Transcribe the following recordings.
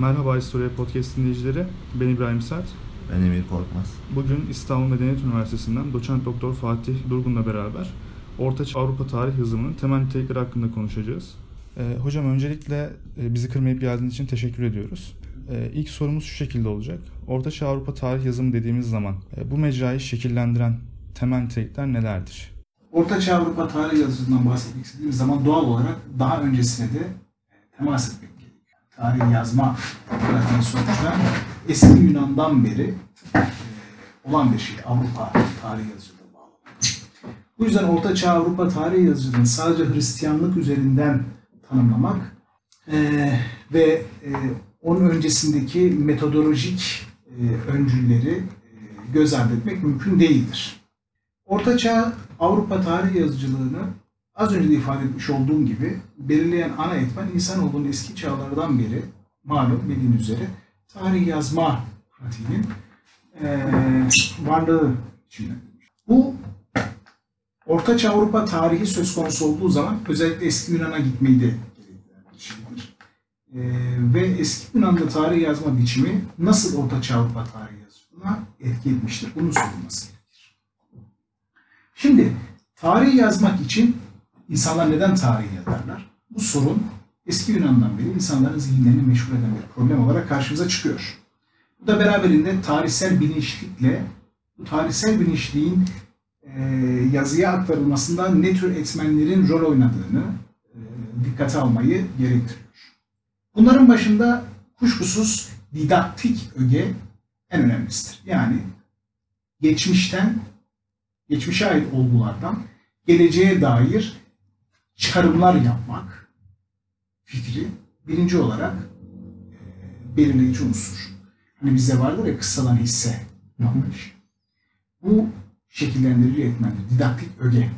Merhaba Historia Podcast dinleyicileri. Ben İbrahim Sert. Ben Emir Korkmaz. Bugün İstanbul Medeniyet Üniversitesi'nden doçent doktor Fatih Durgun'la beraber Ortaçağ Avrupa tarih yazımının temel nitelikleri hakkında konuşacağız. Ee, hocam öncelikle e, bizi kırmayıp geldiğiniz için teşekkür ediyoruz. Ee, ilk sorumuz şu şekilde olacak. Ortaçağ Avrupa tarih yazımı dediğimiz zaman e, bu mecrayı şekillendiren temel nitelikler nelerdir? Ortaçağ Avrupa tarih yazısından bahsetmek istediğimiz zaman doğal olarak daha öncesine de temas etmek. Tarih yazma pratiği sonuçta eski Yunan'dan beri e, olan bir şey. Avrupa tarih yazıcılığı bağlı. Bu yüzden Ortaçağ Avrupa tarih yazıcılığını sadece Hristiyanlık üzerinden tanımlamak e, ve e, onun öncesindeki metodolojik e, öncülleri göz ardı etmek mümkün değildir. Ortaçağ Avrupa tarih yazıcılığını az önce de ifade etmiş olduğum gibi belirleyen ana etmen insanoğlunun eski çağlardan beri malum bildiğiniz üzere tarih yazma pratiğinin eee varlığı içindedir. Bu Ortaçağ Avrupa tarihi söz konusu olduğu zaman özellikle eski Yunan'a gitmeyi de şeydir. Eee, ve eski Yunan'da tarih yazma biçimi nasıl Ortaçağ Avrupa tarih yazıcılığına etki etmiştir? Bunun sorulması gerekir. Şimdi tarih yazmak için insanlar neden tarih yazarlar? Bu sorun eski Yunan'dan beri insanların zihinlerini meşgul eden bir problem olarak karşımıza çıkıyor. Bu da beraberinde tarihsel bilinçlikle bu tarihsel bilinçliğin e, yazıya aktarılmasında ne tür etmenlerin rol oynadığını e, dikkate almayı gerektiriyor. Bunların başında kuşkusuz didaktik öge en önemlisidir. Yani geçmişten geçmişe ait olgulardan geleceğe dair çıkarımlar yapmak fikri birinci olarak e, belirleyici unsur. Hani bizde vardır ya kıssadan hisse yanlış. Bu şekillendirici etmendir. Didaktik öge.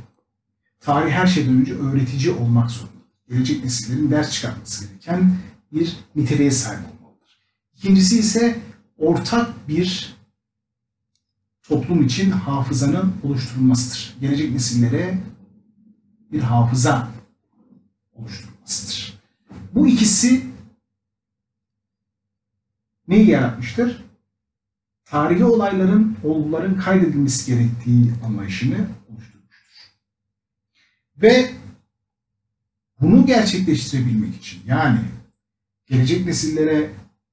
Tarih her şeyden önce öğretici olmak zorunda. Gelecek nesillerin ders çıkartması gereken bir niteliğe sahip olmalıdır. İkincisi ise ortak bir toplum için hafızanın oluşturulmasıdır. Gelecek nesillere bir hafıza oluşturulmasıdır. Bu ikisi neyi yaratmıştır? Tarihi olayların, olguların kaydedilmesi gerektiği anlayışını oluşturmuştur. Ve bunu gerçekleştirebilmek için yani gelecek nesillere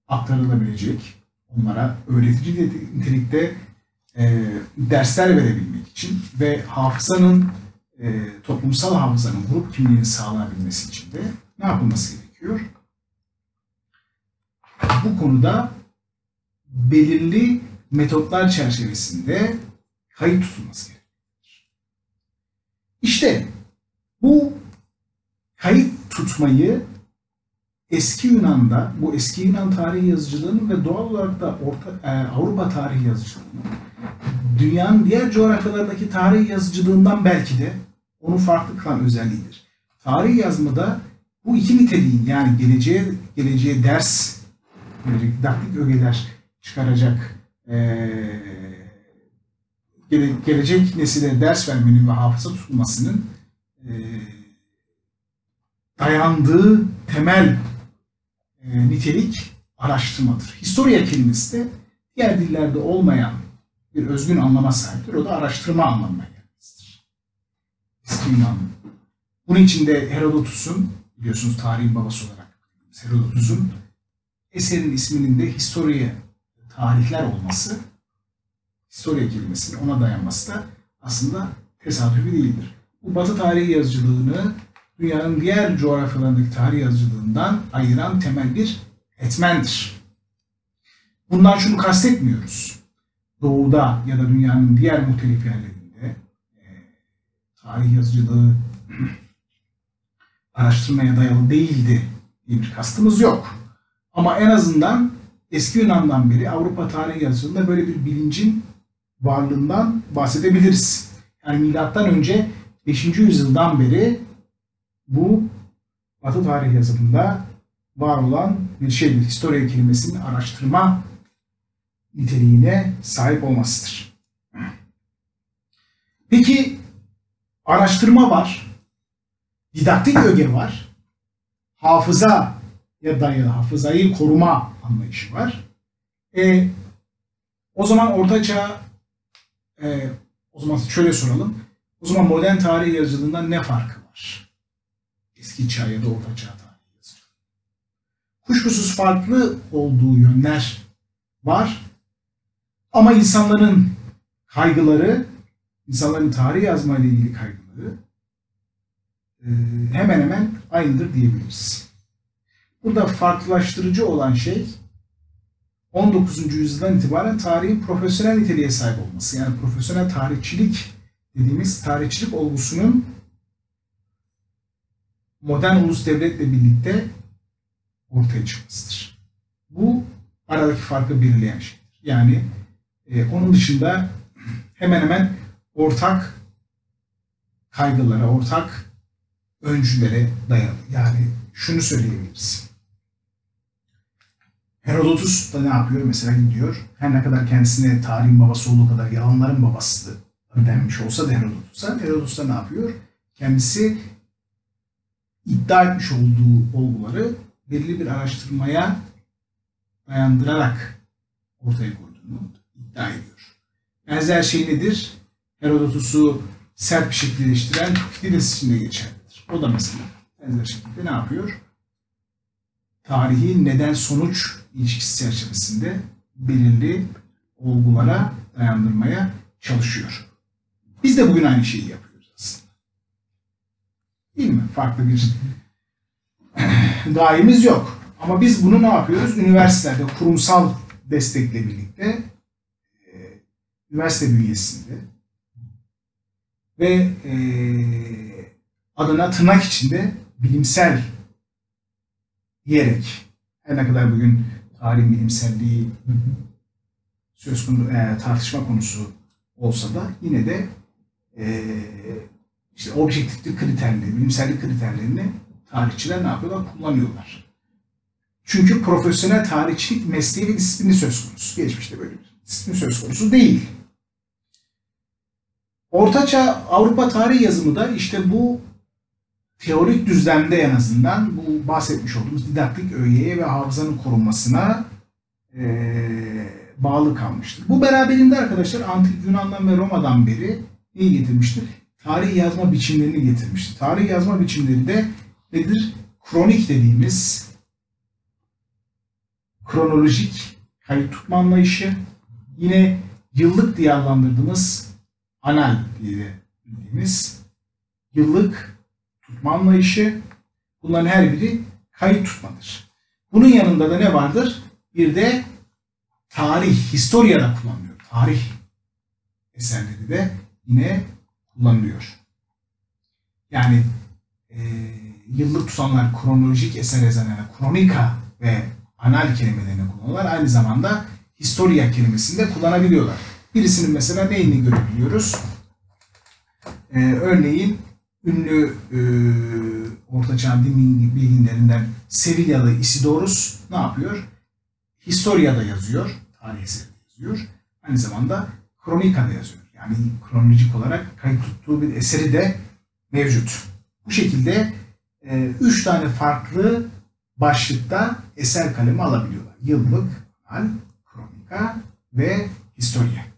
aktarılabilecek, onlara öğretici nitelikte e, dersler verebilmek için ve hafızanın e, toplumsal hafızanın grup kimliğini sağlanabilmesi için de ne yapılması gerekiyor? Bu konuda belirli metotlar çerçevesinde kayıt tutulması gerekiyor. İşte bu kayıt tutmayı eski Yunan'da, bu eski Yunan tarihi yazıcılığının ve doğal olarak da Orta, e, Avrupa tarihi yazıcılığının dünyanın diğer coğrafyalarındaki tarih yazıcılığından belki de onu farklı kılan özelliğidir. Tarih yazmada bu iki niteliğin yani geleceğe geleceğe ders verecek, didaktik ögeler çıkaracak ee, gele, gelecek nesile ders vermenin ve hafıza tutulmasının e, dayandığı temel e, nitelik araştırmadır. Historia kelimesi de diğer dillerde olmayan bir özgün anlama sahiptir. O da araştırma anlamına gelmesidir. Yunan. Bunun içinde Herodotus'un, biliyorsunuz tarihin babası olarak Herodotus'un eserin isminin de Historia, tarihler olması, Historia kelimesinin ona dayanması da aslında tesadüfi değildir. Bu Batı tarihi yazıcılığını dünyanın diğer coğrafyalarındaki tarih yazıcılığından ayıran temel bir etmendir. Bundan şunu kastetmiyoruz. Doğuda ya da dünyanın diğer muhtelif yerlerinde tarih yazıcılığı araştırmaya dayalı değildi diye bir kastımız yok. Ama en azından eski Yunan'dan beri Avrupa tarih yazıcılığında böyle bir bilincin varlığından bahsedebiliriz. Yani milattan önce 5. yüzyıldan beri bu Batı tarih yazımında var olan bir şeydir. Historia kelimesinin araştırma niteliğine sahip olmasıdır. Peki araştırma var, didaktik öge var, hafıza dayalı hafızayı koruma anlayışı var. E, o zaman Orta Çağ e, o zaman şöyle soralım. O zaman modern tarih yazıcılığından ne farkı var? Eski çağ ya da Orta Çağ tarih yazıcılığı. Kuşkusuz farklı olduğu yönler var. Ama insanların kaygıları, insanların tarih yazma ilgili kaygıları e, hemen hemen aynıdır diyebiliriz. Burada farklılaştırıcı olan şey 19. yüzyıldan itibaren tarihin profesyonel niteliğe sahip olması. Yani profesyonel tarihçilik dediğimiz tarihçilik olgusunun modern ulus devletle birlikte ortaya çıkmasıdır. Bu aradaki farkı belirleyen şeydir. Yani e, onun dışında hemen hemen ortak kaygılara, ortak öncülere dayalı. Yani şunu söyleyebiliriz. Herodotus da ne yapıyor? Mesela gidiyor. Her ne kadar kendisine tarihin babası olduğu kadar yalanların babası denmiş olsa da Herodotus'a, Herodotus da ne yapıyor? Kendisi iddia etmiş olduğu olguları belirli bir araştırmaya dayandırarak ortaya koyduğunu iddia ediyor. Benzer şey nedir? Herodotus'u sert bir şekilde eleştiren Tukidides için de geçerlidir. O da mesela benzer şekilde ne yapıyor? Tarihi neden-sonuç ilişkisi çerçevesinde belirli olgulara dayandırmaya çalışıyor. Biz de bugün aynı şeyi yapıyoruz aslında. Değil mi? Farklı bir gayemiz yok. Ama biz bunu ne yapıyoruz? Üniversitelerde kurumsal destekle birlikte e, üniversite bünyesinde ve e, adına tırnak içinde bilimsel diyerek her ne kadar bugün tarih bilimselliği söz konusu e, tartışma konusu olsa da yine de e, işte objektiflik kriterleri, bilimsellik kriterlerini tarihçiler ne yapıyorlar? Kullanıyorlar. Çünkü profesyonel tarihçilik mesleği ve disiplini söz konusu. Geçmişte böyle bir disiplin söz konusu değil. Ortaçağ Avrupa tarih yazımı da işte bu teorik düzlemde en azından bu bahsetmiş olduğumuz didaktik öğeye ve hafızanın korunmasına e, bağlı kalmıştır. Bu beraberinde arkadaşlar Antik Yunan'dan ve Roma'dan beri neyi getirmiştir? Tarih yazma biçimlerini getirmiştir. Tarih yazma biçimleri de nedir? Kronik dediğimiz kronolojik kayıt tutma anlayışı, yine yıllık diye adlandırdığımız anal diye bildiğimiz yıllık tutma anlayışı bunların her biri kayıt tutmadır. Bunun yanında da ne vardır? Bir de tarih, historia da kullanılıyor. Tarih eserleri de yine kullanılıyor. Yani e, yıllık tutanlar kronolojik eser yazanlara kronika ve anal kelimelerini kullanıyorlar. Aynı zamanda historia kelimesini de kullanabiliyorlar. Birisinin mesela neyini görebiliyoruz? Ee, örneğin ünlü e, Ortaçağ din bilginlerinden Sevilyalı Isidorus ne yapıyor? Historia'da yazıyor, tarih eserinde yazıyor. Aynı zamanda Kronika'da yazıyor. Yani kronolojik olarak kayıt tuttuğu bir eseri de mevcut. Bu şekilde e, üç tane farklı başlıkta eser kalemi alabiliyorlar. Yıllık, anal, kronika ve historia.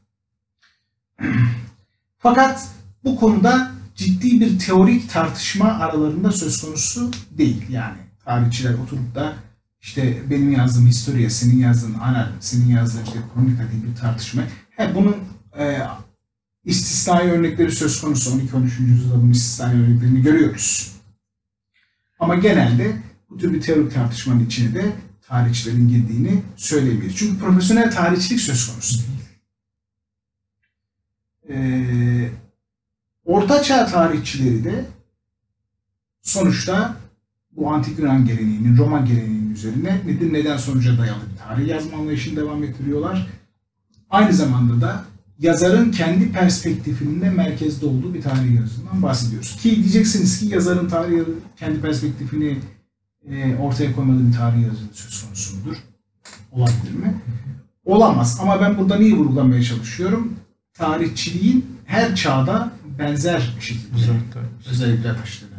Fakat bu konuda ciddi bir teorik tartışma aralarında söz konusu değil. Yani tarihçiler oturup da işte benim yazdığım historia, senin yazdığın anal, senin yazdığın işte kronika diye bir tartışma. He, bunun e, istisnai örnekleri söz konusu. 12-13. yüzyılda bunun istisnai örneklerini görüyoruz. Ama genelde bu tür bir teorik tartışmanın içine de tarihçilerin girdiğini söyleyemeyiz. Çünkü profesyonel tarihçilik söz konusu değil. Ee, Orta Çağ tarihçileri de sonuçta bu antik Yunan geleneğinin, Roma geleneğinin üzerine nedir neden sonuca dayalı bir tarih yazma anlayışını devam ettiriyorlar. Aynı zamanda da yazarın kendi perspektifinde merkezde olduğu bir tarih yazısından bahsediyoruz. Ki diyeceksiniz ki yazarın tarih kendi perspektifini e, ortaya koymadığı bir tarih yazısı söz konusu mudur? Olabilir mi? Olamaz. Ama ben burada neyi vurgulamaya çalışıyorum? tarihçiliğin her çağda benzer şekilde özellikler, özellikler taşlarını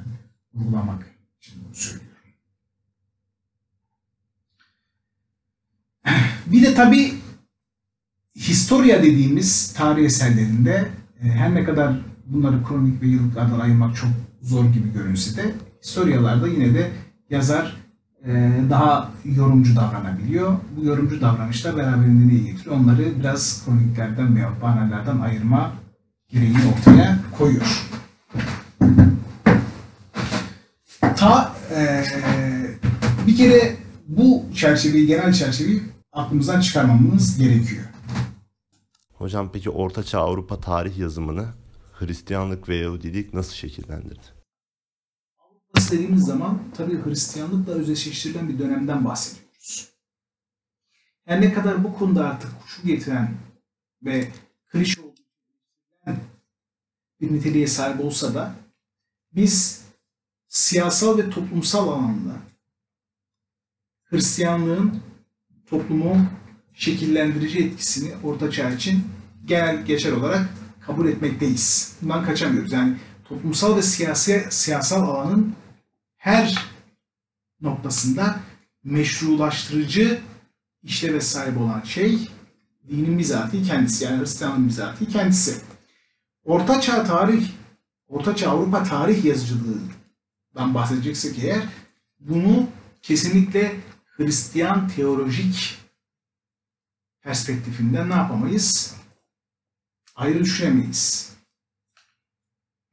vurgulamak için bunu söylüyorum. Bir de tabi historia dediğimiz tarih eserlerinde e, her ne kadar bunları kronik ve yıllıklardan ayırmak çok zor gibi görünse de historialarda yine de yazar daha yorumcu davranabiliyor. Bu yorumcu davranışlar beraberinde neyi getiriyor? Onları biraz kroniklerden veya bahanelerden ayırma gereğini ortaya koyuyor. Ta e, bir kere bu çerçeveyi, genel çerçeveyi aklımızdan çıkarmamız gerekiyor. Hocam peki Ortaçağ Avrupa tarih yazımını Hristiyanlık ve Yahudilik nasıl şekillendirdi? Avrupa'sı dediğimiz zaman tabii Hristiyanlıkla özdeşleştirilen bir dönemden bahsediyoruz. Her ne kadar bu konuda artık kuşu getiren ve klişe olduğu bir niteliğe sahip olsa da biz siyasal ve toplumsal alanda Hristiyanlığın toplumu şekillendirici etkisini Orta Çağ için genel geçer olarak kabul etmekteyiz. Bundan kaçamıyoruz. Yani toplumsal ve siyasi siyasal alanın her noktasında meşrulaştırıcı işleve sahip olan şey dinin bizatihi kendisi yani Hristiyanlığın bizatihi kendisi. Orta Çağ tarih, Orta Çağ Avrupa tarih yazıcılığından bahsedeceksek eğer bunu kesinlikle Hristiyan teolojik perspektifinden ne yapamayız? Ayrı düşünemeyiz.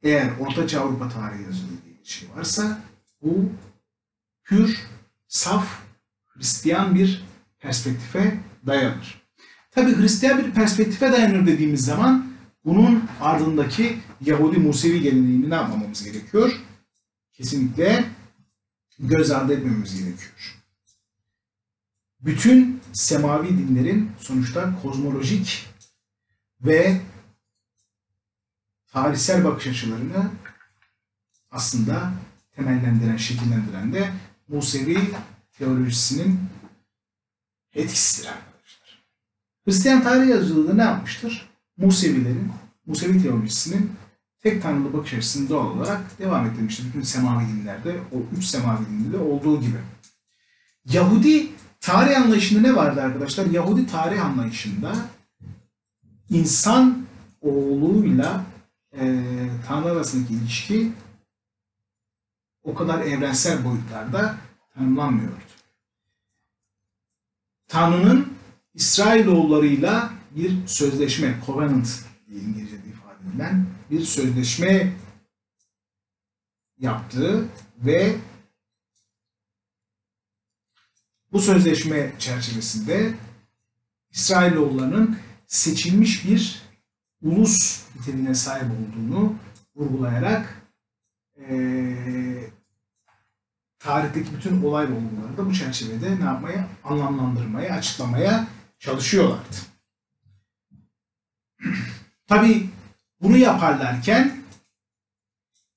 Eğer Ortaçağ Avrupa tarihi yazılı diye bir şey varsa bu pür, saf, Hristiyan bir perspektife dayanır. Tabi Hristiyan bir perspektife dayanır dediğimiz zaman bunun ardındaki Yahudi Musevi geleneğini ne yapmamamız gerekiyor? Kesinlikle göz ardı etmemiz gerekiyor. Bütün semavi dinlerin sonuçta kozmolojik ve tarihsel bakış açılarını aslında temellendiren, şekillendiren de Musevi teolojisinin etkisidir arkadaşlar. Hristiyan tarih yazıcılığı ne yapmıştır? Musevilerin, Musevi teolojisinin tek tanrılı bakış açısını doğal olarak devam ettirmiştir. Bütün semavi dinlerde, o üç semavi dinde de olduğu gibi. Yahudi tarih anlayışında ne vardı arkadaşlar? Yahudi tarih anlayışında insan oğluyla e, Tanrı arasındaki ilişki o kadar evrensel boyutlarda tanımlanmıyordu. Tanrı'nın İsrailoğullarıyla bir sözleşme, covenant diye İngilizce'de ifade edilen bir sözleşme yaptığı ve bu sözleşme çerçevesinde İsrailoğullarının seçilmiş bir ulus niteliğine sahip olduğunu vurgulayarak eee tarihteki bütün olay ve da bu çerçevede ne yapmaya? Anlamlandırmaya, açıklamaya çalışıyorlardı. Tabii bunu yaparlarken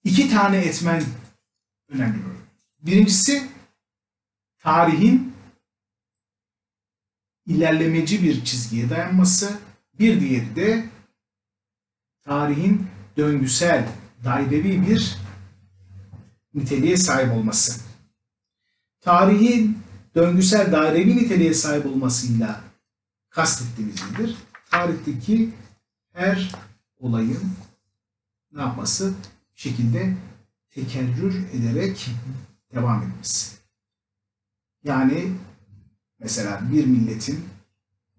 iki tane etmen önemli. Birincisi tarihin ilerlemeci bir çizgiye dayanması, bir diğeri de tarihin döngüsel, dairevi bir niteliğe sahip olması. Tarihin döngüsel dairevi niteliğe sahip olmasıyla kastettiğimiz nedir? Tarihteki her olayın ne yapması? Bir şekilde tekerrür ederek devam etmesi. Yani mesela bir milletin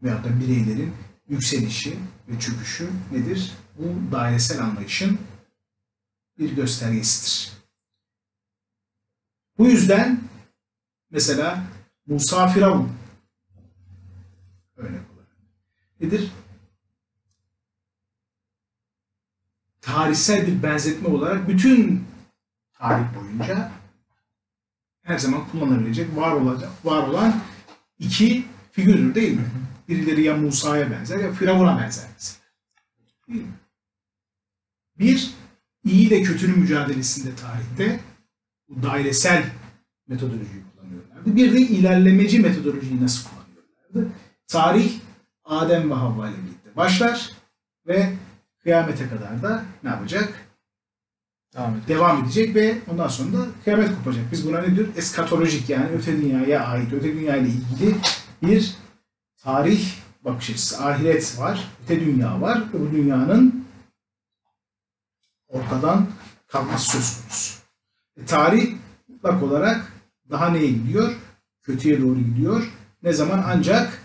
veyahut da bireylerin yükselişi ve çöküşü nedir? Bu dairesel anlayışın bir göstergesidir. Bu yüzden mesela Musa Firavun örnek olarak nedir? Tarihsel bir benzetme olarak bütün tarih boyunca her zaman kullanılabilecek, var olacak, var olan iki figürdür değil mi? Birileri ya Musa'ya benzer ya Firavun'a benzer mesela. Bir, iyi ile kötünün mücadelesinde tarihte bu dairesel metodolojiyi. Bir de ilerlemeci metodolojiyi nasıl kullanıyorlardı? Tarih Adem ve Havva ile birlikte başlar ve kıyamete kadar da ne yapacak? Devam edelim. Devam edecek ve ondan sonra da kıyamet kopacak. Biz buna ne diyoruz? Eskatolojik yani öte dünyaya ait, öte dünya ile ilgili bir tarih bakış açısı, ahiret var, öte dünya var ve bu dünyanın ortadan kalkması söz konusu. E, tarih mutlak olarak daha neye gidiyor? Kötüye doğru gidiyor. Ne zaman? Ancak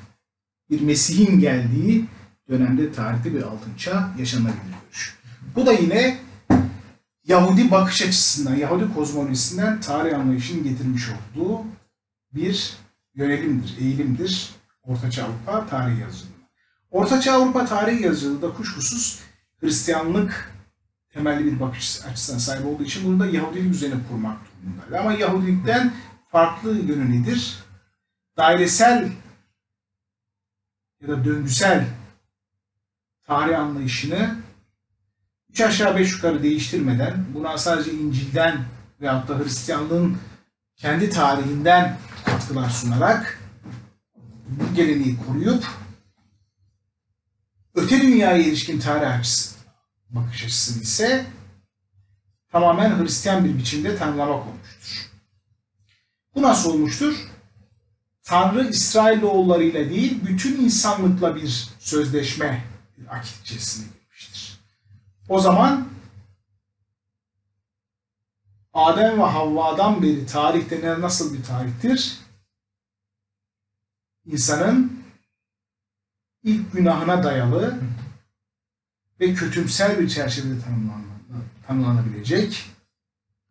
bir Mesih'in geldiği dönemde tarihte bir altın çağ yaşanabilir görüş. Bu da yine Yahudi bakış açısından, Yahudi kozmolojisinden tarih anlayışının getirmiş olduğu bir yönelimdir, eğilimdir Ortaçağ Avrupa tarih yazıcılığı. Ortaçağ Avrupa tarih yazıcılığı da kuşkusuz Hristiyanlık temelli bir bakış açısına sahip olduğu için bunu da Yahudilik üzerine kurmak durumundaydı. Ama Yahudilikten farklı yönü nedir? Dairesel ya da döngüsel tarih anlayışını üç aşağı beş yukarı değiştirmeden buna sadece İncil'den veyahut da Hristiyanlığın kendi tarihinden katkılar sunarak bu geleneği koruyup öte dünyaya ilişkin tarih açısı, bakış açısını ise tamamen Hristiyan bir biçimde tanımlamak olmuştur. Bu nasıl olmuştur? Tanrı İsrailoğullarıyla değil, bütün insanlıkla bir sözleşme, bir akit girmiştir. O zaman Adem ve Havva'dan beri tarihte ne- nasıl bir tarihtir? İnsanın ilk günahına dayalı ve kötümser bir çerçevede tanımlan- tanımlanabilecek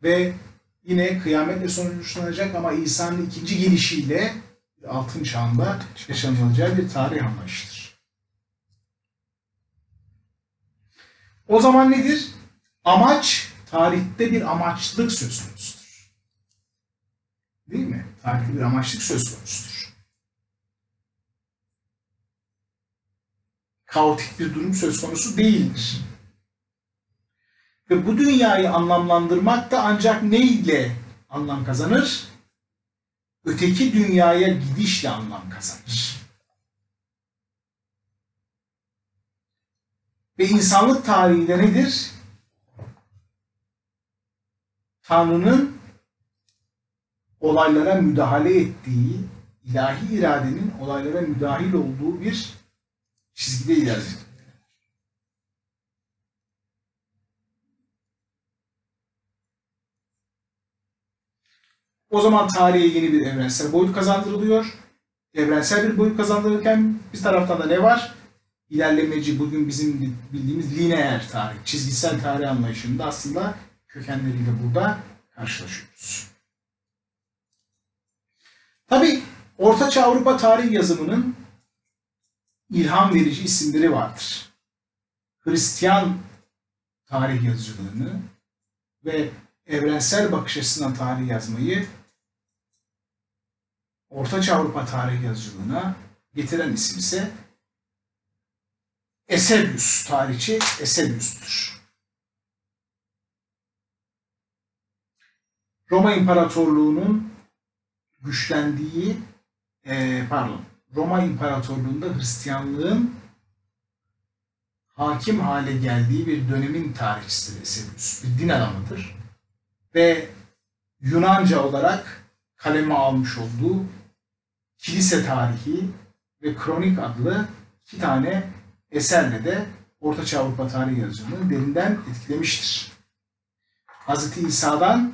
ve yine kıyametle sonuçlanacak ama İsa'nın ikinci gelişiyle altın çağında yaşanılacağı bir tarih anlayışıdır. O zaman nedir? Amaç, tarihte bir amaçlılık söz konusudur. Değil mi? Tarihte bir amaçlık söz konusudur. Kaotik bir durum söz konusu değildir. Ve bu dünyayı anlamlandırmak da ancak ne ile anlam kazanır? Öteki dünyaya gidişle anlam kazanır. Ve insanlık tarihinde nedir? Tanrı'nın olaylara müdahale ettiği, ilahi iradenin olaylara müdahil olduğu bir çizgide ilerliyor. O zaman tarihe yeni bir evrensel boyut kazandırılıyor. Evrensel bir boyut kazandırırken bir taraftan da ne var? İlerlemeci, bugün bizim bildiğimiz lineer tarih, çizgisel tarih anlayışında aslında kökenleriyle burada karşılaşıyoruz. Tabi Ortaçağ Avrupa tarih yazımının ilham verici isimleri vardır. Hristiyan tarih yazıcılığını ve evrensel bakış açısından tarih yazmayı Ortaçağ Avrupa tarih yazıcılığına getiren isim ise Esebius, tarihçi Esebius'tur. Roma İmparatorluğu'nun güçlendiği, e, pardon, Roma İmparatorluğu'nda Hristiyanlığın hakim hale geldiği bir dönemin tarihçisidir Esebius. Bir din adamıdır. Ve Yunanca olarak kaleme almış olduğu Kilise Tarihi ve Kronik adlı iki tane eserle de Ortaçağ Avrupa tarih yazımını derinden etkilemiştir. Hz. İsa'dan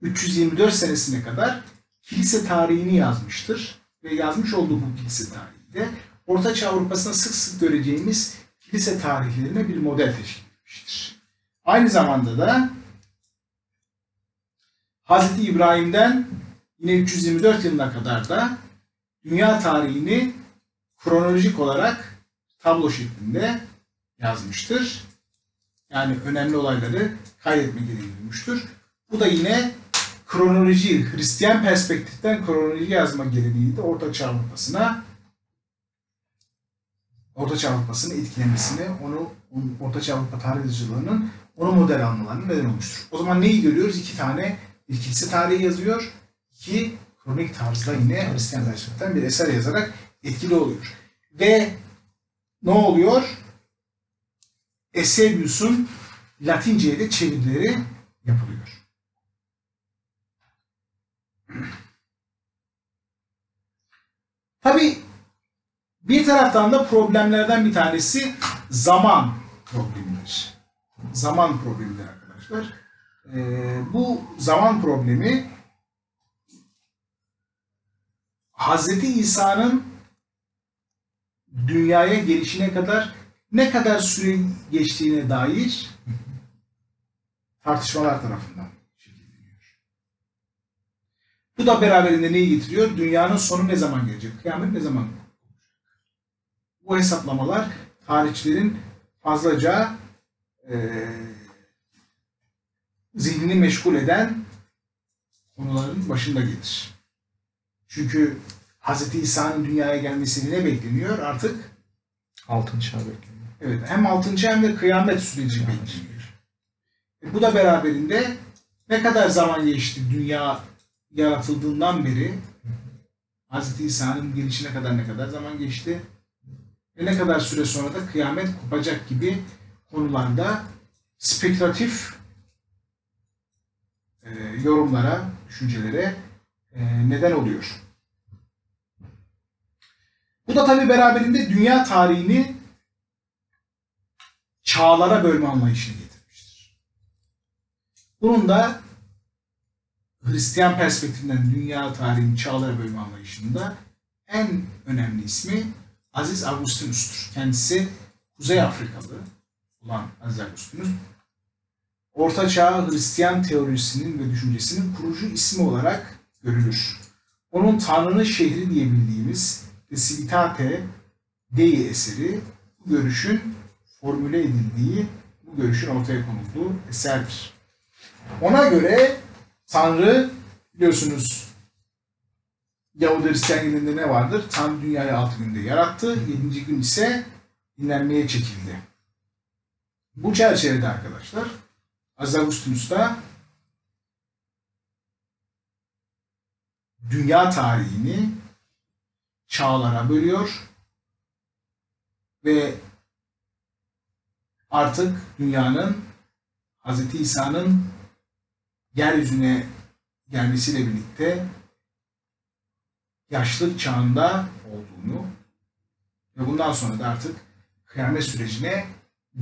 324 senesine kadar kilise tarihini yazmıştır ve yazmış olduğu bu kilise tarihinde Ortaçağ Avrupa'sında sık sık göreceğimiz kilise tarihlerine bir model teşkil etmiştir. Aynı zamanda da Hz. İbrahim'den yine 324 yılına kadar da dünya tarihini kronolojik olarak tablo şeklinde yazmıştır. Yani önemli olayları kaydetme gereği duymuştur. Bu da yine kronoloji, Hristiyan perspektiften kronoloji yazma geleneği de Orta Çağ Avrupa'sına Orta Çağ Avrupa'sını etkilemesini, onu Orta Çağ Avrupa tarihçilığının onu model almalarına neden olmuştur. O zaman neyi görüyoruz? İki tane kilise tarihi yazıyor. İki kronik tarzda yine Hristiyan perspektiften bir eser yazarak etkili oluyor. Ve ne oluyor? Eusebius'un Latince'ye de çevirileri yapılıyor. Tabi bir taraftan da problemlerden bir tanesi zaman problemidir. Zaman problemidir arkadaşlar. Ee, bu zaman problemi Hazreti İsa'nın dünyaya gelişine kadar ne kadar süre geçtiğine dair tartışmalar tarafından şekilleniyor. Bu da beraberinde neyi getiriyor? Dünyanın sonu ne zaman gelecek? Kıyamet ne zaman olacak? Bu hesaplamalar tarihçilerin fazlaca eee zihnini meşgul eden konuların başında gelir. Çünkü Hz. İsa'nın dünyaya gelmesini ne bekleniyor? Artık Altın çağ bekleniyor. evet hem 6. hem de kıyamet süreci bekleniyor. E, bu da beraberinde ne kadar zaman geçti dünya yaratıldığından beri Hz. İsa'nın gelişine kadar ne kadar zaman geçti ve ne kadar süre sonra da kıyamet kopacak gibi konularda spekülatif e, yorumlara, düşüncelere neden oluyor. Bu da tabi beraberinde dünya tarihini çağlara bölme anlayışını getirmiştir. Bunun da Hristiyan perspektifinden dünya tarihini çağlara bölme anlayışında en önemli ismi Aziz Augustinus'tur. Kendisi Kuzey Afrikalı olan Aziz Augustinus Orta Çağ Hristiyan teorisinin ve düşüncesinin kurucu ismi olarak görülür. Onun Tanrı'nın şehri diye bildiğimiz Civitate Dei eseri bu görüşün formüle edildiği, bu görüşün ortaya konulduğu eserdir. Ona göre Tanrı biliyorsunuz Yahudi Hristiyan gününde ne vardır? Tanrı dünyayı altı günde yarattı. Yedinci gün ise dinlenmeye çekildi. Bu çerçevede arkadaşlar Aziz dünya tarihini çağlara bölüyor ve artık dünyanın Hz. İsa'nın yeryüzüne gelmesiyle birlikte yaşlı çağında olduğunu ve bundan sonra da artık kıyamet sürecine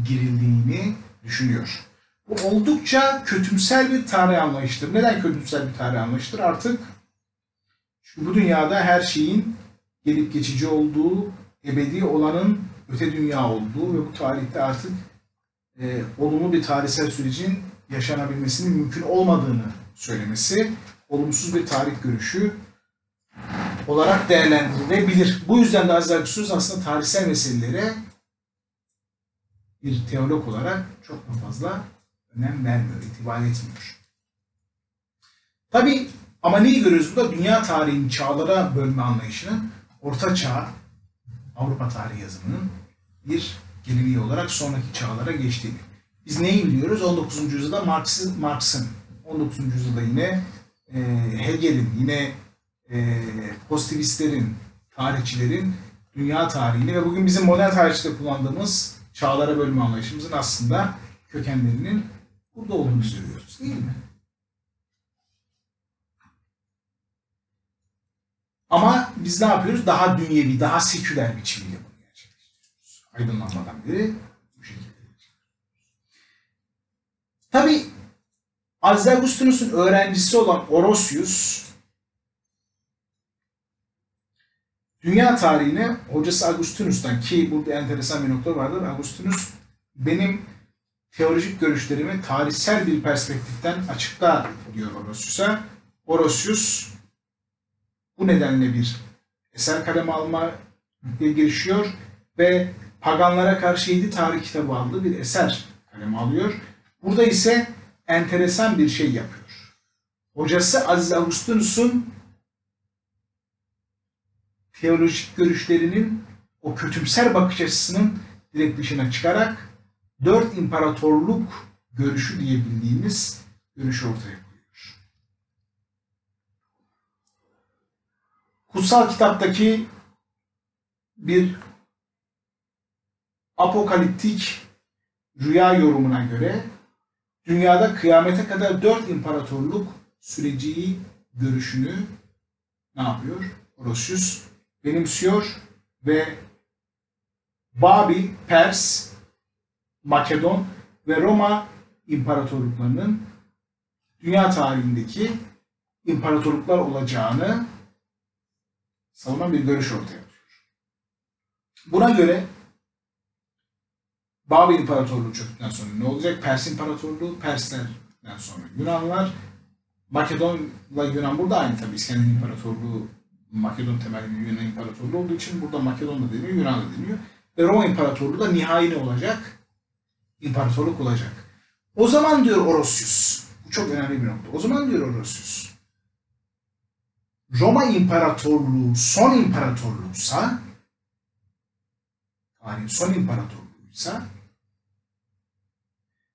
girildiğini düşünüyor. Bu oldukça kötümsel bir tarih anlayıştır. Neden kötümsel bir tarih anlayıştır? Artık çünkü bu dünyada her şeyin gelip geçici olduğu, ebedi olanın öte dünya olduğu ve bu tarihte artık e, olumlu bir tarihsel sürecin yaşanabilmesinin mümkün olmadığını söylemesi olumsuz bir tarih görüşü olarak değerlendirilebilir. Bu yüzden de Aziz Aksuz aslında tarihsel meselelere bir teolog olarak çok da fazla önem vermiyor, itibar etmiyor. Tabi ama neyi görüyoruz burada? Dünya tarihinin çağlara bölme anlayışının Orta Çağ, Avrupa tarihi yazımının bir geleneği olarak sonraki çağlara geçtiğini. Biz neyi biliyoruz? 19. yüzyılda Marx'ın, Marx'ın 19. yüzyılda yine e, Hegel'in, yine e, pozitivistlerin, tarihçilerin dünya tarihini ve bugün bizim modern tarihçide kullandığımız çağlara bölme anlayışımızın aslında kökenlerinin burada olduğunu söylüyoruz değil mi? Ama biz ne yapıyoruz? Daha dünyevi, daha seküler biçimiyle bunu gerçekleştiriyoruz. Aydınlanmadan beri bu şekilde. Tabi Aziz Augustinus'un öğrencisi olan Orosius dünya tarihine hocası Augustinus'tan ki burada enteresan bir nokta vardır. Augustinus benim teolojik görüşlerimi tarihsel bir perspektiften açıkla diyor Orosius'a. Orosius bu nedenle bir eser kaleme almaya girişiyor ve paganlara karşı yedi tarih kitabı adlı bir eser kaleme alıyor. Burada ise enteresan bir şey yapıyor. Hocası Aziz Augustinus'un teolojik görüşlerinin o kötümser bakış açısının direkt dışına çıkarak dört imparatorluk görüşü diye bildiğimiz görüşü ortaya koyuyor. Kutsal kitaptaki bir apokaliptik rüya yorumuna göre dünyada kıyamete kadar dört imparatorluk süreci görüşünü ne yapıyor? Orosius benimsiyor ve Babil, Pers, Makedon ve Roma imparatorluklarının dünya tarihindeki imparatorluklar olacağını savunan bir görüş ortaya atıyor. Buna göre Babil İmparatorluğu çöktükten sonra ne olacak? Pers İmparatorluğu, Perslerden sonra Yunanlar, Makedon'la Yunan burada aynı tabii. İskender İmparatorluğu Makedon temelli Yunan İmparatorluğu olduğu için burada Makedon da deniyor, Yunan da deniyor. Ve Roma İmparatorluğu da nihai ne olacak? İmparatorluk olacak. O zaman diyor Orosius, bu çok önemli bir nokta. O zaman diyor Orosius, Roma İmparatorluğu son imparatorluğuysa, tarihin son imparatorluğuysa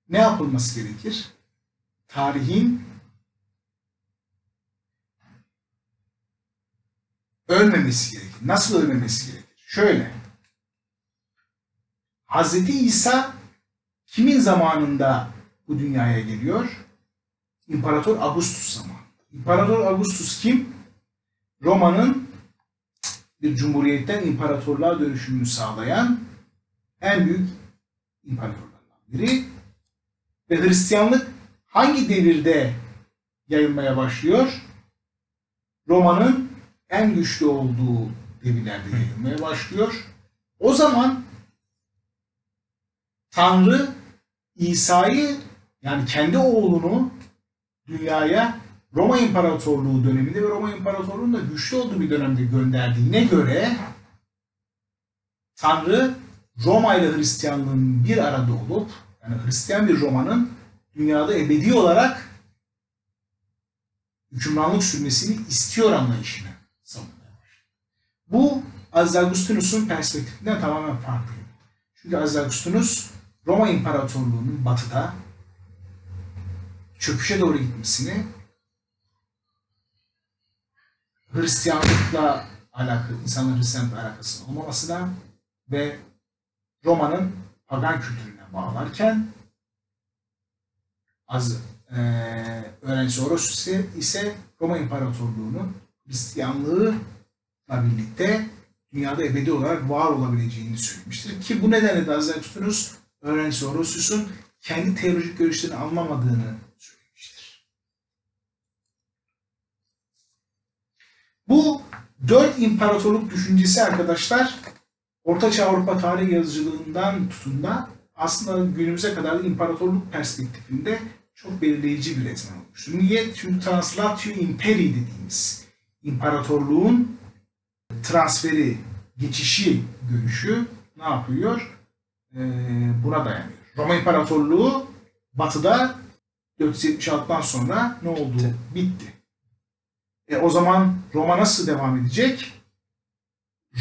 ne yapılması gerekir? Tarihin ölmemesi gerekir. Nasıl ölmemesi gerekir? Şöyle. Hazreti İsa kimin zamanında bu dünyaya geliyor? İmparator Augustus zamanı. İmparator Augustus kim? Roma'nın bir cumhuriyetten imparatorluğa dönüşümünü sağlayan en büyük imparatorlardan biri. Ve Hristiyanlık hangi devirde yayılmaya başlıyor? Roma'nın en güçlü olduğu devirlerde yayılmaya başlıyor. O zaman Tanrı İsa'yı yani kendi oğlunu dünyaya Roma İmparatorluğu döneminde ve Roma İmparatorluğu'nun da güçlü olduğu bir dönemde gönderdiğine göre Tanrı Roma ile Hristiyanlığın bir arada olup yani Hristiyan bir Roma'nın dünyada ebedi olarak hükümranlık sürmesini istiyor anlayışını başladı. Bu Aziz Augustinus'un perspektifinden tamamen farklı. Çünkü Aziz Augustinus Roma İmparatorluğu'nun batıda çöküşe doğru gitmesini Hristiyanlıkla alakalı, insanların Hristiyanlıkla alakası olmamasına ve Roma'nın pagan kültürüne bağlarken az e, öğrencisi Horus ise Roma İmparatorluğu'nun Hristiyanlığıyla birlikte dünyada ebedi olarak var olabileceğini söylemiştir. Ki bu nedenle de Aziz Augustinus öğrencisi Horosius'un kendi teolojik görüşlerini anlamadığını söylemiştir. Bu dört imparatorluk düşüncesi arkadaşlar Ortaçağ Avrupa tarih yazıcılığından tutun da aslında günümüze kadar da imparatorluk perspektifinde çok belirleyici bir etmen olmuştur. Niye? Çünkü Translatio Imperi dediğimiz imparatorluğun transferi, geçişi görüşü ne yapıyor? Ee, buna dayanıyor. Roma İmparatorluğu batıda 476'dan sonra ne oldu? Bitti. Bitti. E, o zaman Roma nasıl devam edecek?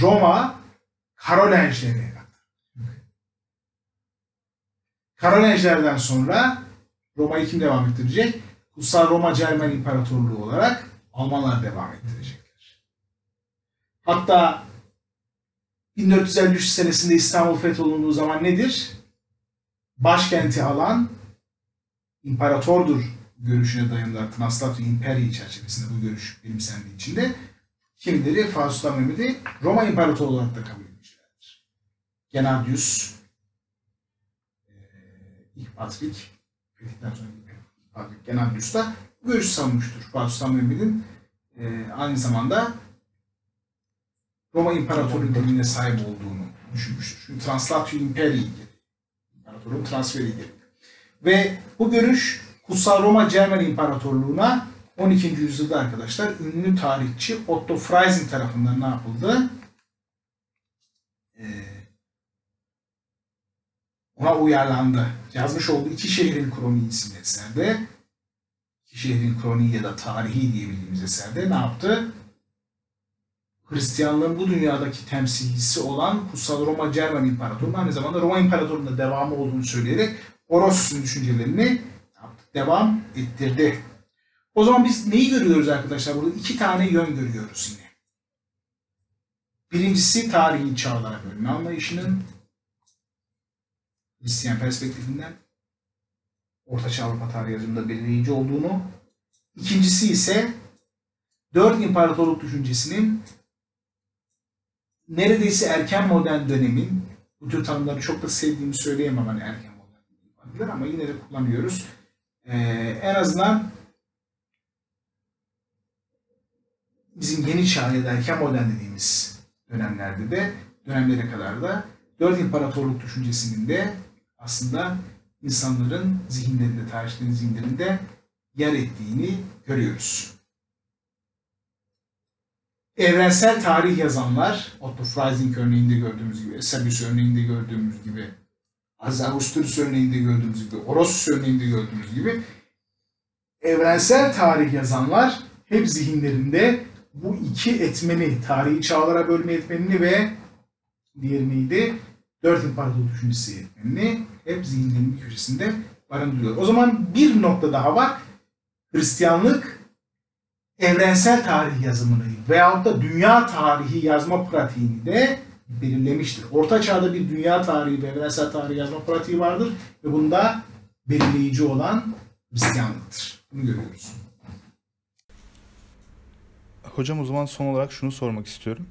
Roma Karolinjlere Karolinjlerden sonra Roma'yı kim devam ettirecek? Kutsal Roma Cermen İmparatorluğu olarak Almanlar devam ettirecekler. Hatta 1453 senesinde İstanbul fetholunduğu zaman nedir? Başkenti alan imparatordur görüşüne dayanılan Translatio Imperii çerçevesinde bu görüş benimsendiği için de kimileri Fatih Sultan Mehmet'i Roma İmparatoru olarak da kabul etmişlerdir. Genadius eee, ilk Patrik Patrik Genadius da bu görüşü savunmuştur. Fatih Sultan Mehmet'in eee, aynı zamanda Roma İmparatorluğu diline sahip olduğunu düşünmüştür. Çünkü Translatio Imperii gereği. İmparatorluğun transferi gereği. Ve bu görüş Kutsal Roma Cermen İmparatorluğu'na 12. yüzyılda arkadaşlar ünlü tarihçi Otto Freising tarafından ne yapıldı? Ee, ona uyarlandı. Yazmış olduğu iki şehrin kroniği isimli eserde iki şehrin kroniği ya da tarihi diyebildiğimiz eserde ne yaptı? Hristiyanlığın bu dünyadaki temsilcisi olan Kutsal Roma Cermen İmparatorluğu aynı zamanda Roma İmparatorluğu'nda devamı olduğunu söyleyerek Orossus'un düşüncelerini devam ettirdi. O zaman biz neyi görüyoruz arkadaşlar burada? İki tane yön görüyoruz yine. Birincisi tarihi çağlara bölme anlayışının Hristiyan perspektifinden Ortaçağ Avrupa tarihi yazımında belirleyici olduğunu. İkincisi ise dört imparatorluk düşüncesinin neredeyse erken modern dönemin bu tür tanımları çok da sevdiğimi söyleyemem hani erken modern ifadeler ama yine de kullanıyoruz. Ee, en azından bizim yeni çağ ya da erken modern dediğimiz dönemlerde de dönemlere kadar da dört imparatorluk düşüncesinin de aslında insanların zihinlerinde, tarihçilerin zihinlerinde yer ettiğini görüyoruz. Evrensel tarih yazanlar, Otto Freising örneğinde gördüğümüz gibi, Eusebius örneğinde gördüğümüz gibi, Zarathustra örneğinde gördüğümüz gibi, Orosius örneğinde gördüğümüz gibi evrensel tarih yazanlar hep zihinlerinde bu iki etmeni, tarihi çağlara bölme etmenini ve diğeri neydi? Dört imparatorluk düşüncesi etmenini hep zihinlerinin köşesinde barındırıyor. O zaman bir nokta daha var. Hristiyanlık evrensel tarih yazımını veyahut da dünya tarihi yazma pratiğini de belirlemiştir. Orta çağda bir dünya tarihi ve evrensel tarih yazma pratiği vardır ve bunda belirleyici olan Hristiyanlıktır. Bunu görüyoruz. Hocam o zaman son olarak şunu sormak istiyorum.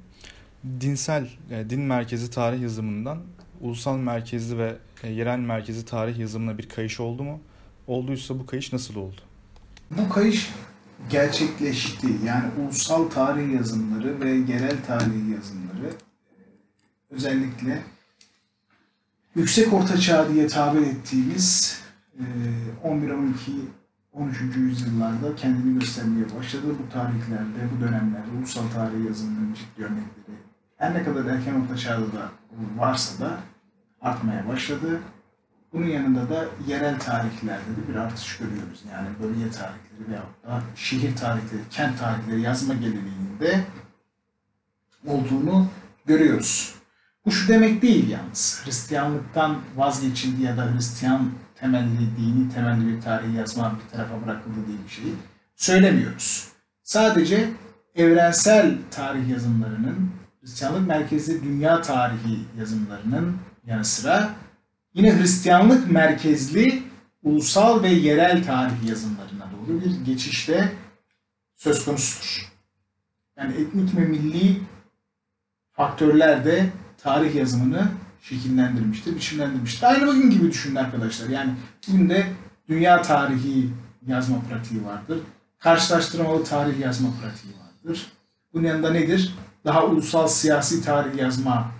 Dinsel, e, din merkezi tarih yazımından ulusal merkezli ve e, yerel merkezi tarih yazımına bir kayış oldu mu? Olduysa bu kayış nasıl oldu? Bu kayış gerçekleşti. Yani ulusal tarih yazımları ve yerel tarih yazımları özellikle yüksek orta çağ diye tabir ettiğimiz e, 11 12 13. yüzyıllarda kendini göstermeye başladı. Bu tarihlerde, bu dönemlerde ulusal tarih yazımının ciddi örnekleri her ne kadar erken orta çağda da varsa da artmaya başladı. Bunun yanında da yerel tarihlerde de bir artış görüyoruz. Yani bölge tarihleri veyahut da şehir tarihleri, kent tarihleri yazma geleneğinde olduğunu görüyoruz. Bu şu demek değil yalnız. Hristiyanlıktan vazgeçildi ya da Hristiyan temelli, dini temelli bir tarih yazma bir tarafa bırakıldı diye bir şeyi söylemiyoruz. Sadece evrensel tarih yazımlarının, Hristiyanlık merkezli dünya tarihi yazımlarının yanı sıra yine Hristiyanlık merkezli ulusal ve yerel tarih yazımlarına doğru bir geçişte söz konusudur. Yani etnik ve milli faktörler de tarih yazımını şekillendirmiştir, biçimlendirmiştir. Aynı bugün gibi düşünün arkadaşlar. Yani bugün de dünya tarihi yazma pratiği vardır. Karşılaştırmalı tarih yazma pratiği vardır. Bunun yanında nedir? Daha ulusal siyasi tarih yazma,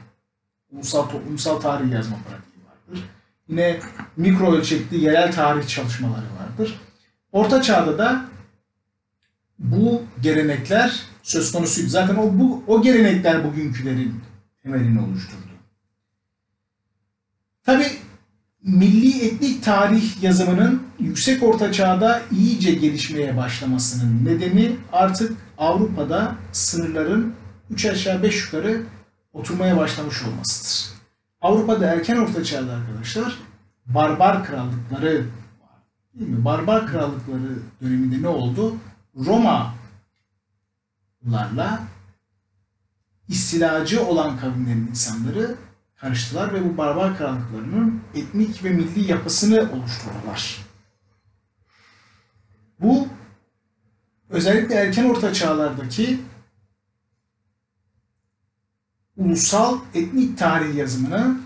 ulusal toplumsal tarih yazma pratiği vardır. Yine mikro ölçekli yerel tarih çalışmaları vardır. Orta çağda da bu gelenekler söz konusuydu. Zaten o bu o gelenekler bugünkülerin temelini oluşturdu. Tabi milli etnik tarih yazımının yüksek orta çağda iyice gelişmeye başlamasının nedeni artık Avrupa'da sınırların 3 aşağı 5 yukarı oturmaya başlamış olmasıdır. Avrupa'da erken orta çağda arkadaşlar barbar krallıkları. Değil mi? Barbar krallıkları döneminde ne oldu? Romalılarla istilacı olan kavimlerin insanları karıştılar ve bu barbar krallıklarının etnik ve milli yapısını oluşturdular. Bu özellikle erken orta çağlardaki ulusal etnik tarih yazımının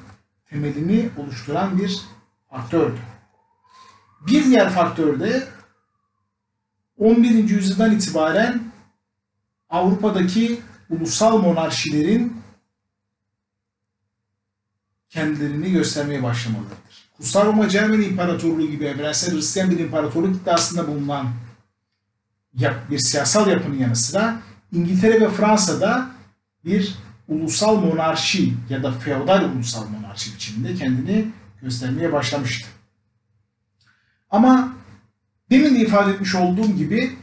temelini oluşturan bir faktördü. Bir diğer faktör de 11. yüzyıldan itibaren Avrupa'daki ulusal monarşilerin kendilerini göstermeye başlamalarıdır. Kutsal Roma Cermen İmparatorluğu gibi evrensel Hristiyan bir imparatorluk iddiasında bulunan bir siyasal yapının yanı sıra İngiltere ve Fransa'da bir ulusal monarşi ya da feodal ulusal monarşi biçiminde kendini göstermeye başlamıştı. Ama demin de ifade etmiş olduğum gibi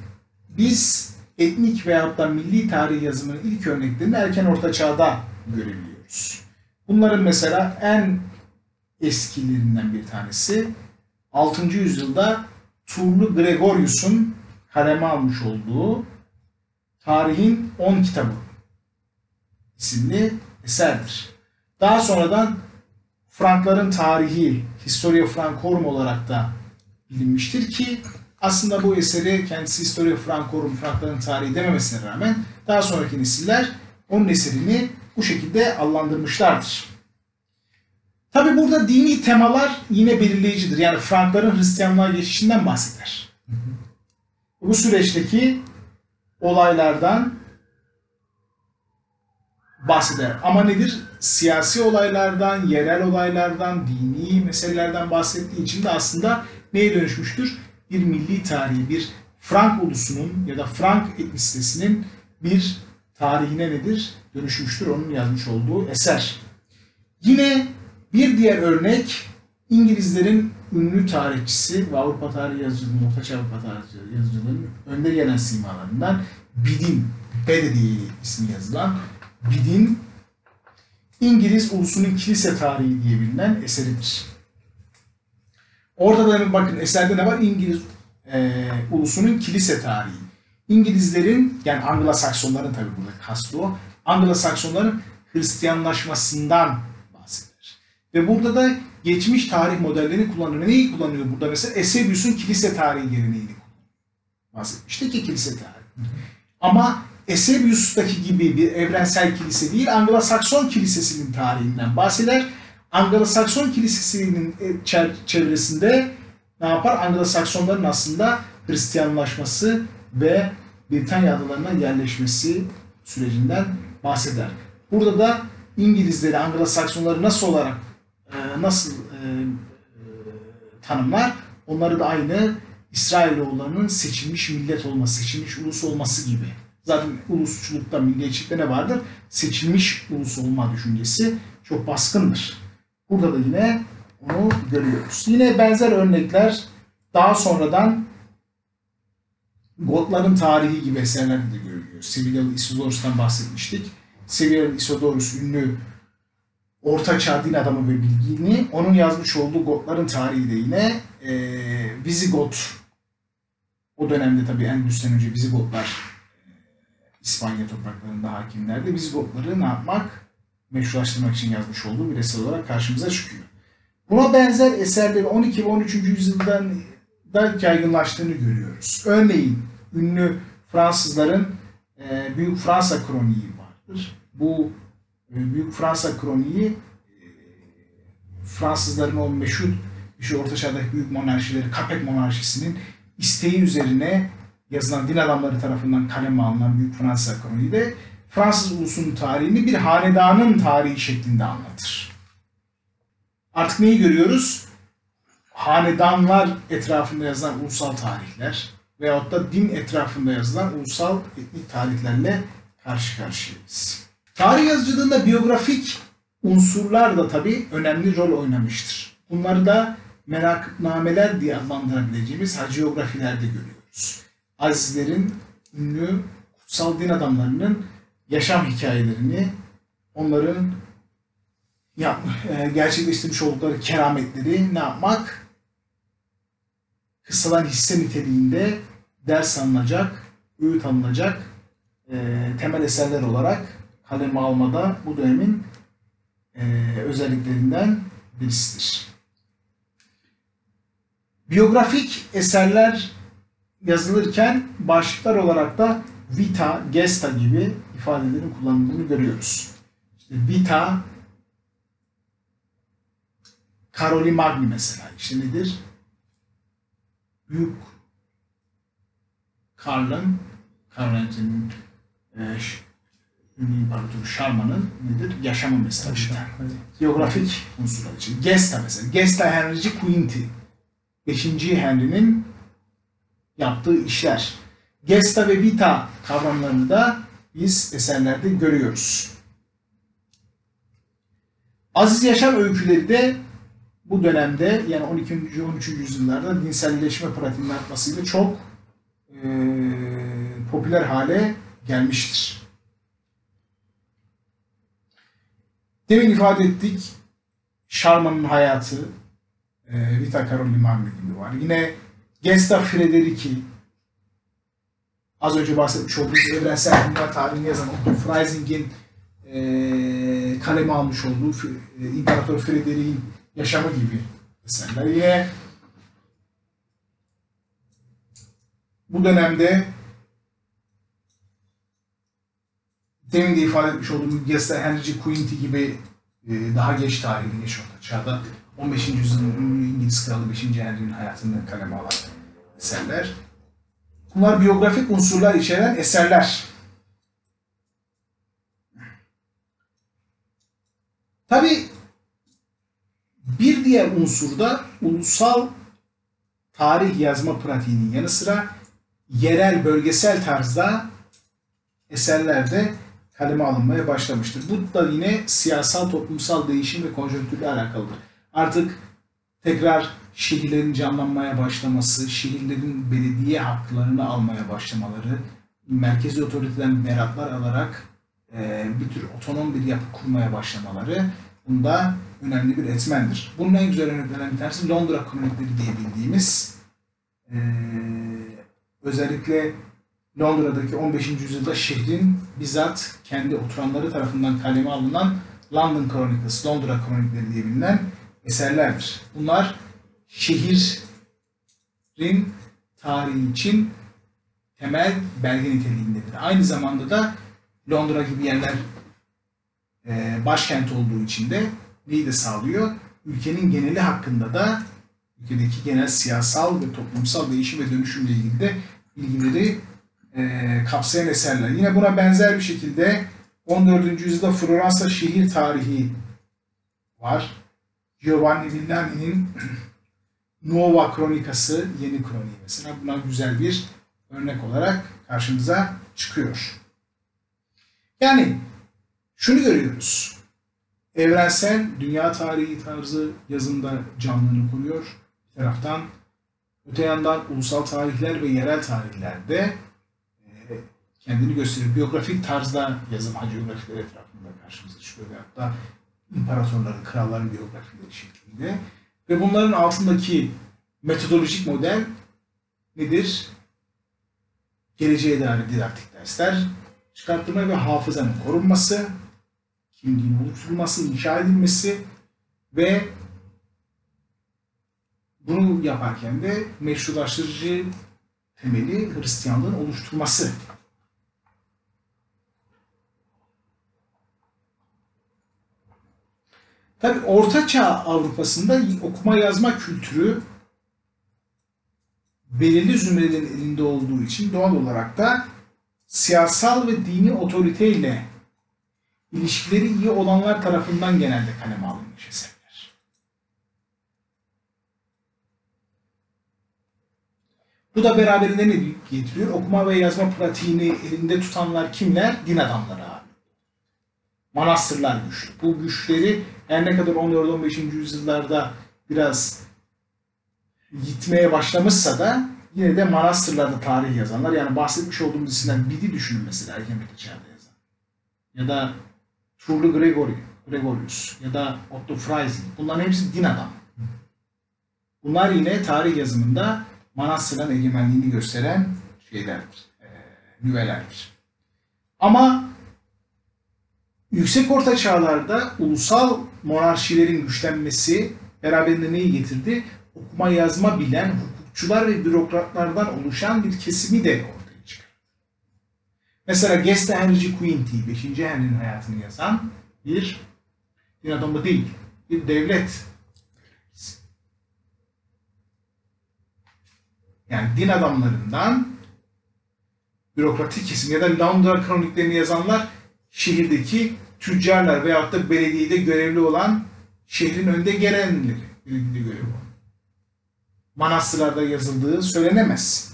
biz etnik veyahut da milli tarih yazımının ilk örneklerini erken orta çağda görebiliyoruz. Bunların mesela en eskilerinden bir tanesi 6. yüzyılda Turlu Gregorius'un kaleme almış olduğu Tarihin 10 kitabı isimli eserdir. Daha sonradan Frankların tarihi Historia Francorum olarak da bilinmiştir ki aslında bu eseri kendisi Historia Francorum Frankların tarihi dememesine rağmen daha sonraki nesiller onun eserini bu şekilde adlandırmışlardır. Tabi burada dini temalar yine belirleyicidir. Yani Frankların Hristiyanlığa geçişinden bahseder. Bu süreçteki olaylardan bahseder. Ama nedir? Siyasi olaylardan, yerel olaylardan, dini meselelerden bahsettiği için de aslında neye dönüşmüştür? Bir milli tarihi, bir Frank ulusunun ya da Frank etnisitesinin bir tarihine nedir? Dönüşmüştür onun yazmış olduğu eser. Yine bir diğer örnek İngilizlerin ünlü tarihçisi ve Avrupa tarihi yazıcılığının, Ortaçağ Avrupa tarihi yazıcılığının önde gelen simalarından Bidin, Bede diye ismi yazılan Bidin İngiliz ulusunun kilise tarihi diye bilinen eseridir. Orada da bakın eserde ne var? İngiliz e, ulusunun kilise tarihi. İngilizlerin yani Anglo-Saksonların tabi burada kastı o. Anglo-Saksonların Hristiyanlaşmasından bahseder. Ve burada da geçmiş tarih modellerini kullanıyor. Neyi kullanıyor burada mesela? Eusebius'un kilise tarihi geleneğini kullanıyor. Bahsetmiştik ki kilise tarihi. Ama Eusebius'taki gibi bir evrensel kilise değil, Anglo-Sakson kilisesinin tarihinden bahseder. Anglo-Sakson kilisesinin e, çevresinde ne yapar? Anglo-Saksonların aslında Hristiyanlaşması ve Britanya adalarına yerleşmesi sürecinden bahseder. Burada da İngilizleri, Anglo-Saksonları nasıl olarak e, nasıl e, tanımlar? Onları da aynı İsrailoğullarının seçilmiş millet olması, seçilmiş ulus olması gibi. Zaten ulusçulukta, milliyetçilikte ne vardır? Seçilmiş ulus olma düşüncesi çok baskındır. Burada da yine onu görüyoruz. Yine benzer örnekler daha sonradan Gotların tarihi gibi eserlerde de görülüyor. Sevilyalı Isodorus'tan bahsetmiştik. Sevilyalı Isodorus ünlü Orta Çağ din adamı ve bilgini onun yazmış olduğu Gotların tarihi de yine e, Visigot o dönemde tabii Endülüs'ten önce Vizigotlar e, İspanya topraklarında hakimlerdi. Vizigotları ne yapmak? Meşrulaştırmak için yazmış olduğu bir eser olarak karşımıza çıkıyor. Buna benzer eserleri 12 ve 13. yüzyıldan da yaygınlaştığını görüyoruz. Örneğin ünlü Fransızların e, Büyük Fransa Kroniği vardır. Bu e, Büyük Fransa Kroniği e, Fransızların o meşhur işte Orta Çağ'daki büyük monarşileri, Kapet monarşisinin isteği üzerine yazılan din adamları tarafından kaleme alınan Büyük Fransa Kroniği de Fransız ulusunun tarihini bir hanedanın tarihi şeklinde anlatır. Artık neyi görüyoruz? Hanedanlar etrafında yazılan ulusal tarihler veyahut da din etrafında yazılan ulusal etnik tarihlerle karşı karşıyayız. Tarih yazıcılığında biyografik unsurlar da tabii önemli rol oynamıştır. Bunları da meraknameler diye adlandırabileceğimiz haciyografilerde görüyoruz. Azizlerin ünlü kutsal din adamlarının yaşam hikayelerini, onların yap, e, gerçekleştirmiş oldukları kerametleri ne yapmak? Kıssadan hisse niteliğinde ders alınacak, öğüt alınacak e, temel eserler olarak kaleme almada bu dönemin e, özelliklerinden birisidir. Biyografik eserler yazılırken başlıklar olarak da vita, gesta gibi ifadelerin kullanıldığını görüyoruz. İşte vita, Karoli Magni mesela işte nedir? Büyük Karl'ın, Karl'ın e, ünlü imparatoru Şarman'ın nedir? Yaşamı mesela. vita. Biyografik unsurlar için. Gesta mesela. Gesta Henry'ci Quinti. 5. Henry'nin yaptığı işler. Gesta ve vita kavramlarını da biz eserlerde görüyoruz. Aziz yaşam öyküleri de bu dönemde yani 12. 13. yüzyıllarda dinselleşme pratiğinin artmasıyla çok eee, popüler hale gelmiştir. Demin ifade ettik. Şarman'ın hayatı, e, Vita Karoli Magni gibi var. Yine Gesta Frederici, az önce bahsetmiş olduğumuz evrensel dünya tarihini yazan Otto Freising'in e, kaleme almış olduğu e, İmparator Frederick'in yaşamı gibi eserler. Yine bu dönemde demin de ifade etmiş olduğum Gesta Henry Quinty gibi e, daha geç tarihli geç orta çağda 15. yüzyılın İngiliz kralı 5. Henry'nin hayatını kaleme alan eserler. Bunlar biyografik unsurlar içeren eserler. Tabi bir diğer unsur da ulusal tarih yazma pratiğinin yanı sıra yerel bölgesel tarzda eserlerde kaleme alınmaya başlamıştır. Bu da yine siyasal toplumsal değişim ve konjonktürle alakalıdır. Artık tekrar şehirlerin canlanmaya başlaması, şehirlerin belediye haklarını almaya başlamaları, merkezi otoriteden meraklar alarak e, bir tür otonom bir yapı kurmaya başlamaları bunda önemli bir etmendir. Bunun en güzel örneklerinden bir tanesi Londra kronikleri diye bildiğimiz e, özellikle Londra'daki 15. yüzyılda şehrin bizzat kendi oturanları tarafından kaleme alınan London Chronicles, Londra kronikleri diye bilinen eserlerdir. Bunlar şehrin tarihi için temel belge niteliğindedir. Aynı zamanda da Londra gibi yerler e, başkent olduğu için de neyi de sağlıyor? Ülkenin geneli hakkında da ülkedeki genel siyasal ve toplumsal değişim ve dönüşümle ilgili de bilgileri e, kapsayan eserler. Yine buna benzer bir şekilde 14. yüzyılda Floransa şehir tarihi var. Giovanni Villani'nin Nuova Kronikası, Yeni Kroniği mesela buna güzel bir örnek olarak karşımıza çıkıyor. Yani şunu görüyoruz. Evrensel dünya tarihi tarzı yazında canlılığını koruyor. Bir taraftan öte yandan ulusal tarihler ve yerel tarihlerde e, kendini gösteriyor. Biyografik tarzda yazım hagiografiler etrafında karşımıza çıkıyor ve hatta imparatorların, kralların biyografileri şeklinde. Ve bunların altındaki metodolojik model nedir? Geleceğe dair didaktik dersler çıkartılma ve hafızanın korunması, kimliğin oluşturulması, inşa edilmesi ve bunu yaparken de meşrulaştırıcı temeli Hristiyanlığın oluşturması. Tabi Orta Çağ Avrupa'sında okuma yazma kültürü belirli zümrelerin elinde olduğu için doğal olarak da siyasal ve dini otoriteyle ilişkileri iyi olanlar tarafından genelde kaleme alınmış eserler. Bu da beraberinde ne getiriyor? Okuma ve yazma pratiğini elinde tutanlar kimler? Din adamları. Manastırlar güçlü. Bu güçleri her ne kadar 14-15. yüzyıllarda biraz gitmeye başlamışsa da yine de manastırlarda tarih yazanlar yani bahsetmiş olduğumuz isimler Bidi düşünün mesela Batı çağda yazan. Ya da Turlu Gregory, Gregorius ya da Otto Freising. Bunların hepsi din adamı. Bunlar yine tarih yazımında manastırların egemenliğini gösteren şeylerdir, e, nüvelerdir. Ama yüksek orta çağlarda ulusal monarşilerin güçlenmesi beraberinde neyi getirdi? Okuma yazma bilen hukukçular ve bürokratlardan oluşan bir kesimi de ortaya çıkardı. Mesela Gesta Henry Quinty, 5. Henry'nin hayatını yazan bir din adamı değil, bir devlet yani din adamlarından bürokratik kesim ya da Londra kroniklerini yazanlar şehirdeki tüccarlar veyahut da belediyede görevli olan şehrin önde gelenleri belediyede görevli olan. Manastırlarda yazıldığı söylenemez.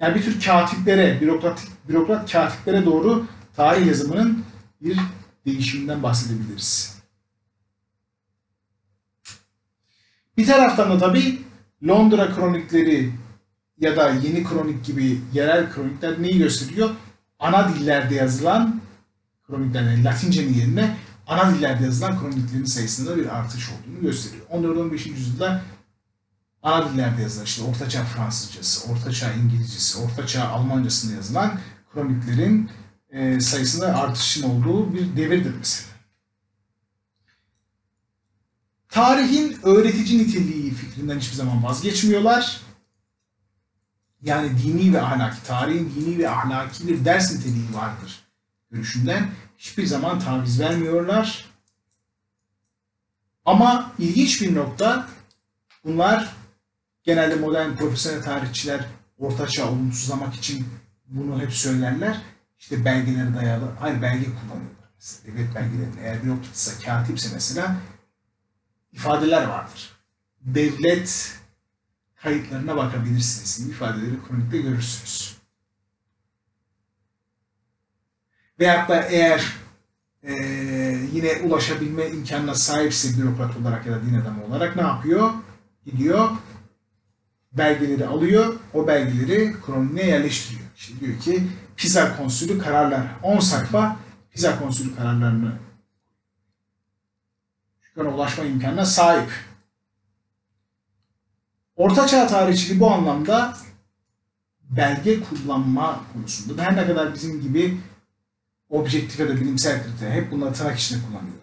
Yani bir tür katiplere, bürokratik, bürokrat katiplere doğru tarih yazımının bir değişiminden bahsedebiliriz. Bir taraftan da tabii Londra kronikleri ya da yeni kronik gibi yerel kronikler neyi gösteriyor? Ana dillerde yazılan kroniklerin Latince'nin yerine ana dillerde yazılan kroniklerin sayısında bir artış olduğunu gösteriyor. 14-15. yüzyılda ana dillerde yazılan işte Ortaçağ Fransızcası, Ortaçağ İngilizcesi, Ortaçağ Almancasında yazılan kroniklerin e, sayısında artışın olduğu bir devirdir mesela. Tarihin öğretici niteliği fikrinden hiçbir zaman vazgeçmiyorlar. Yani dini ve ahlaki, tarihin dini ve ahlaki bir ders niteliği vardır görüşünden hiçbir zaman taviz vermiyorlar. Ama ilginç bir nokta bunlar genelde modern profesyonel tarihçiler ortaçağ olumsuzlamak için bunu hep söylerler. İşte belgelere dayalı, hayır belge kullanıyorlar. Mesela devlet belgelerinde eğer bürokratsa, katipse mesela ifadeler vardır. Devlet kayıtlarına bakabilirsiniz. ifadeleri kronikte görürsünüz. Veyahut da eğer eee, yine ulaşabilme imkanına sahipse bürokrat olarak ya da din adamı olarak ne yapıyor? Gidiyor, belgeleri alıyor, o belgeleri kroniğine yerleştiriyor. İşte diyor ki Pisa konsülü kararlar, 10 sayfa Pisa konsülü kararlarını ana ulaşma imkanına sahip. Ortaçağ tarihçiliği bu anlamda belge kullanma konusunda da her ne kadar bizim gibi objektif ya da bilimsel kriter hep bunları tırnak içinde kullanıyor.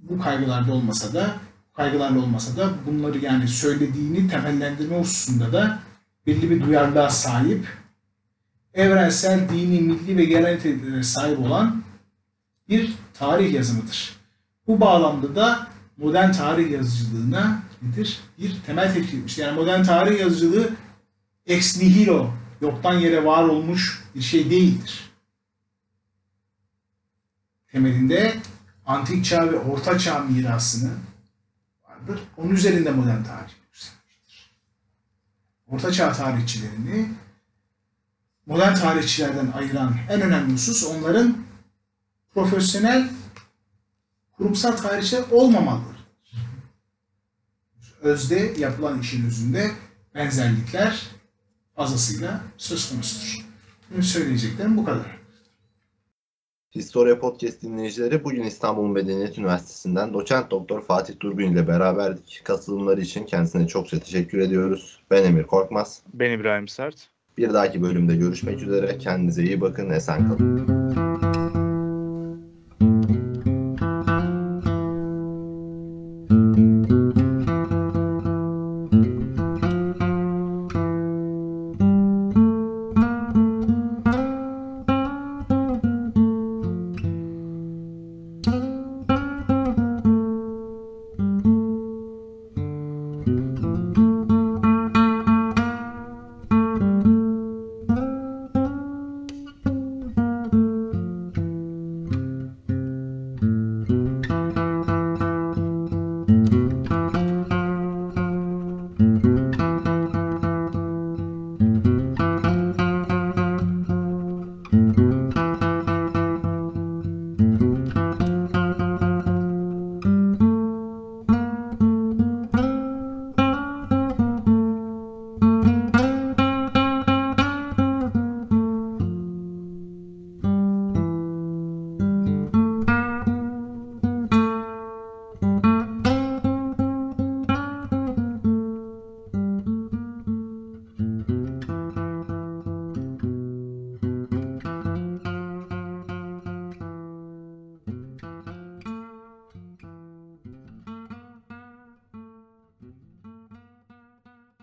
Bu kaygılarda olmasa da kaygılarla olmasa da bunları yani söylediğini temellendirme hususunda da belli bir duyarlılığa sahip evrensel, dini, milli ve genel niteliklere sahip olan bir tarih yazımıdır. Bu bağlamda da modern tarih yazıcılığına nedir? Bir temel etmiştir. Yani modern tarih yazıcılığı ex nihilo, yoktan yere var olmuş bir şey değildir. Temelinde antik çağ ve orta çağ mirasını vardır. Onun üzerinde modern tarih yükselmiştir. Orta çağ tarihçilerini modern tarihçilerden ayıran en önemli husus onların profesyonel kurumsal tarihçiler olmamalıdır. Özde yapılan işin özünde benzerlikler fazlasıyla söz konusudur. Benim söyleyeceklerim bu kadar. Historia Podcast dinleyicileri bugün İstanbul Medeniyet Üniversitesi'nden doçent doktor Fatih Durgun ile beraberdik. Katılımları için kendisine çokça teşekkür ediyoruz. Ben Emir Korkmaz. Ben İbrahim Sert. Bir dahaki bölümde görüşmek üzere. Kendinize iyi bakın. Esen kalın.